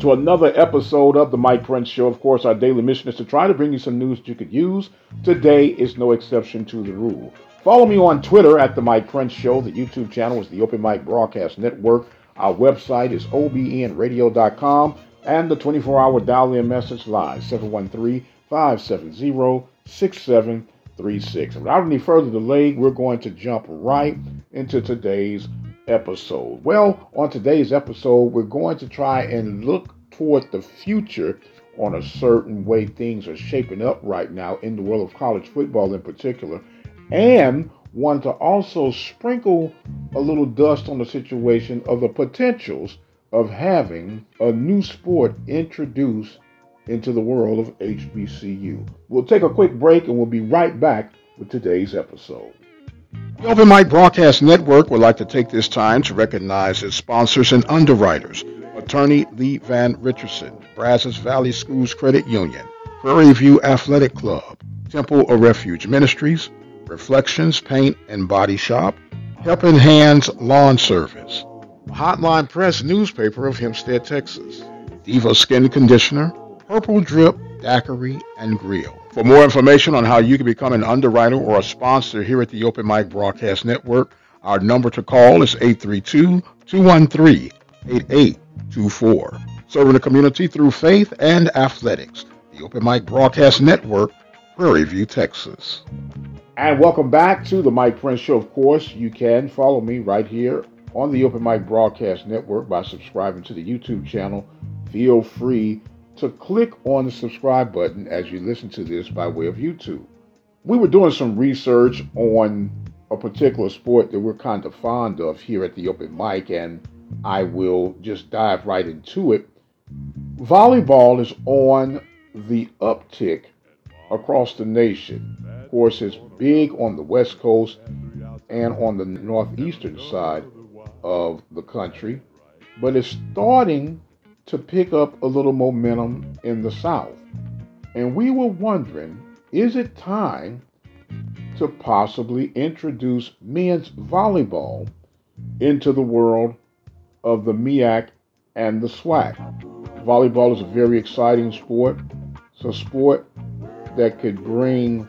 to another episode of The Mike Prince Show. Of course, our daily mission is to try to bring you some news that you could use. Today is no exception to the rule. Follow me on Twitter at The Mike Prince Show. The YouTube channel is the Open Mic Broadcast Network. Our website is obnradio.com and the 24 hour dial in message line 713 570 6736. Without any further delay, we're going to jump right into today's episode. Well, on today's episode, we're going to try and look toward the future on a certain way things are shaping up right now in the world of college football in particular, and want to also sprinkle a little dust on the situation of the potentials of having a new sport introduced into the world of HBCU. We'll take a quick break and we'll be right back with today's episode. The Open Mic Broadcast Network would like to take this time to recognize its sponsors and underwriters. Attorney Lee Van Richardson, Brazos Valley Schools Credit Union, Prairie View Athletic Club, Temple of Refuge Ministries, Reflections Paint and Body Shop, Helping Hands Lawn Service, Hotline Press newspaper of Hempstead, Texas, Diva Skin Conditioner, Purple Drip, Daiquiri, and Grill. For more information on how you can become an underwriter or a sponsor here at the Open Mic Broadcast Network, our number to call is 832-213-8824. Serving the community through faith and athletics. The Open Mic Broadcast Network, Prairie View, Texas. And welcome back to the Mike Prince Show. Of course, you can follow me right here on the Open Mic Broadcast Network by subscribing to the YouTube channel. Feel free to click on the subscribe button as you listen to this by way of YouTube. We were doing some research on a particular sport that we're kind of fond of here at the Open Mic, and I will just dive right into it. Volleyball is on the uptick across the nation. Of course, it's big on the West Coast and on the northeastern side of the country, but it's starting to pick up a little momentum in the South. And we were wondering is it time to possibly introduce men's volleyball into the world of the MEAC and the SWAC? Volleyball is a very exciting sport. It's a sport that could bring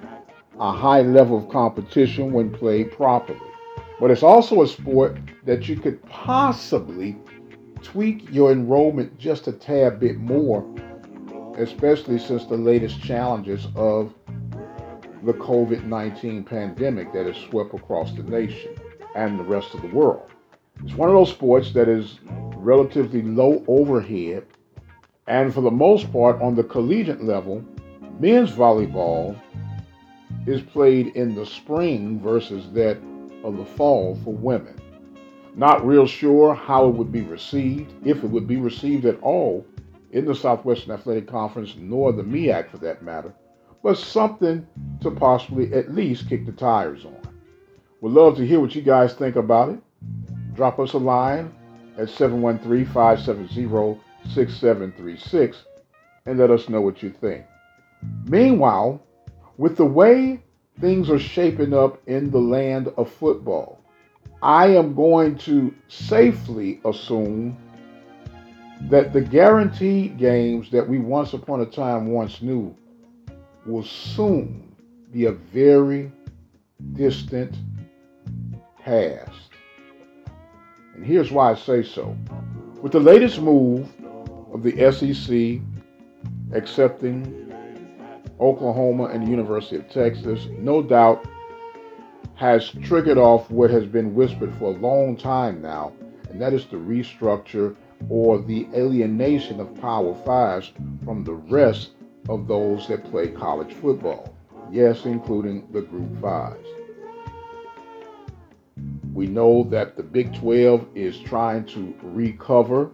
a high level of competition when played properly. But it's also a sport that you could possibly tweak your enrollment just a tad bit more, especially since the latest challenges of the COVID 19 pandemic that has swept across the nation and the rest of the world. It's one of those sports that is relatively low overhead, and for the most part, on the collegiate level, men's volleyball is played in the spring versus that of the fall for women. Not real sure how it would be received, if it would be received at all in the Southwestern Athletic Conference, nor the MEAC for that matter, but something to possibly at least kick the tires on. Would love to hear what you guys think about it. Drop us a line at 713 570 6736 and let us know what you think. Meanwhile, with the way things are shaping up in the land of football, I am going to safely assume that the guaranteed games that we once upon a time once knew will soon be a very distant past. And here's why I say so. With the latest move of the SEC accepting Oklahoma and the University of Texas, no doubt has triggered off what has been whispered for a long time now, and that is the restructure or the alienation of Power Fives from the rest of those that play college football. Yes, including the Group Fives. We know that the Big 12 is trying to recover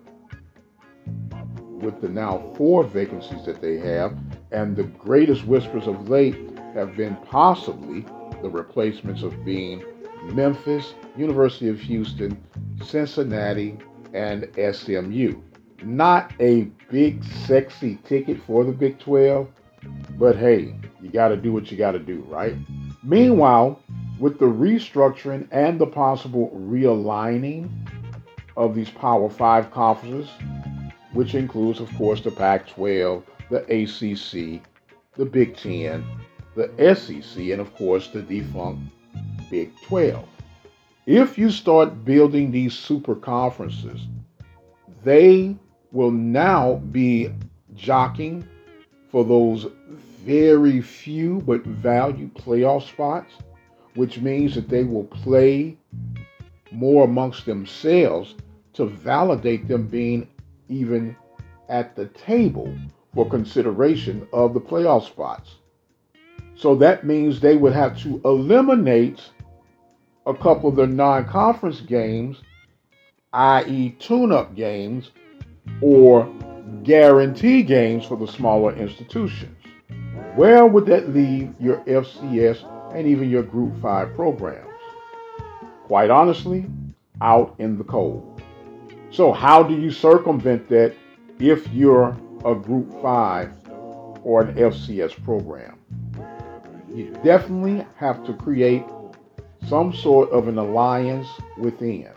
with the now four vacancies that they have, and the greatest whispers of late have been possibly the replacements of being Memphis, University of Houston, Cincinnati, and SMU. Not a big, sexy ticket for the Big 12, but hey, you got to do what you got to do, right? Meanwhile, with the restructuring and the possible realigning of these Power Five conferences, which includes, of course, the Pac 12, the ACC, the Big Ten, the SEC, and of course, the defunct Big 12. If you start building these super conferences, they will now be jockeying for those very few but valued playoff spots, which means that they will play more amongst themselves to validate them being even at the table for consideration of the playoff spots. So that means they would have to eliminate a couple of their non conference games, i.e., tune up games, or guarantee games for the smaller institutions. Where would that leave your FCS and even your Group 5 programs? Quite honestly, out in the cold. So, how do you circumvent that if you're a Group 5 or an FCS program? You definitely have to create some sort of an alliance within.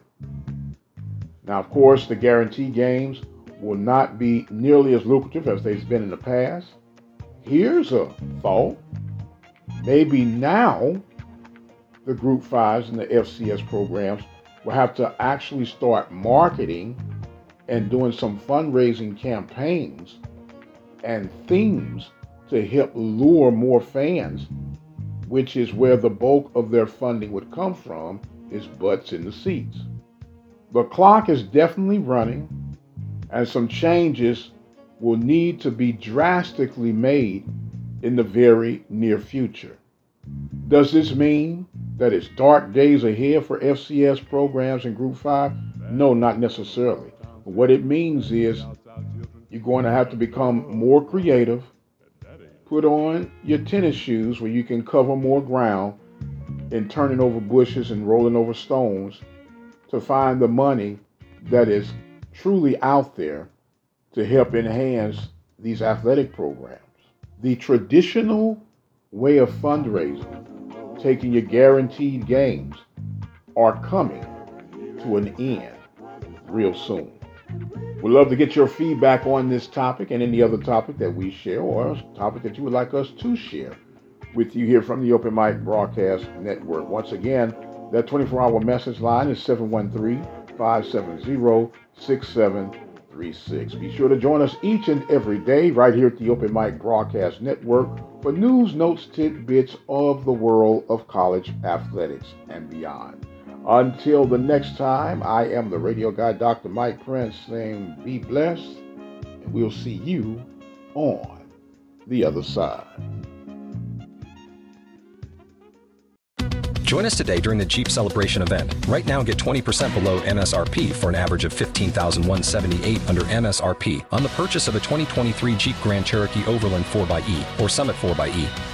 Now, of course, the guarantee games will not be nearly as lucrative as they've been in the past. Here's a thought. Maybe now the Group 5s and the FCS programs will have to actually start marketing and doing some fundraising campaigns and themes to help lure more fans, which is where the bulk of their funding would come from, is butts in the seats. The clock is definitely running and some changes will need to be drastically made in the very near future. Does this mean that it's dark days ahead for FCS programs in Group 5? No, not necessarily. What it means is you're going to have to become more creative, put on your tennis shoes where you can cover more ground in turning over bushes and rolling over stones to find the money that is truly out there to help enhance these athletic programs. The traditional way of fundraising, taking your guaranteed games, are coming to an end real soon. We'd love to get your feedback on this topic and any other topic that we share or a topic that you would like us to share with you here from the Open Mic Broadcast Network. Once again, that 24 hour message line is 713 570 6736. Be sure to join us each and every day right here at the Open Mic Broadcast Network for news, notes, tidbits of the world of college athletics and beyond. Until the next time, I am the radio guy, Dr. Mike Prince, saying be blessed, and we'll see you on the other side. Join us today during the Jeep Celebration event. Right now, get 20% below MSRP for an average of 15178 under MSRP on the purchase of a 2023 Jeep Grand Cherokee Overland 4xE or Summit 4xE.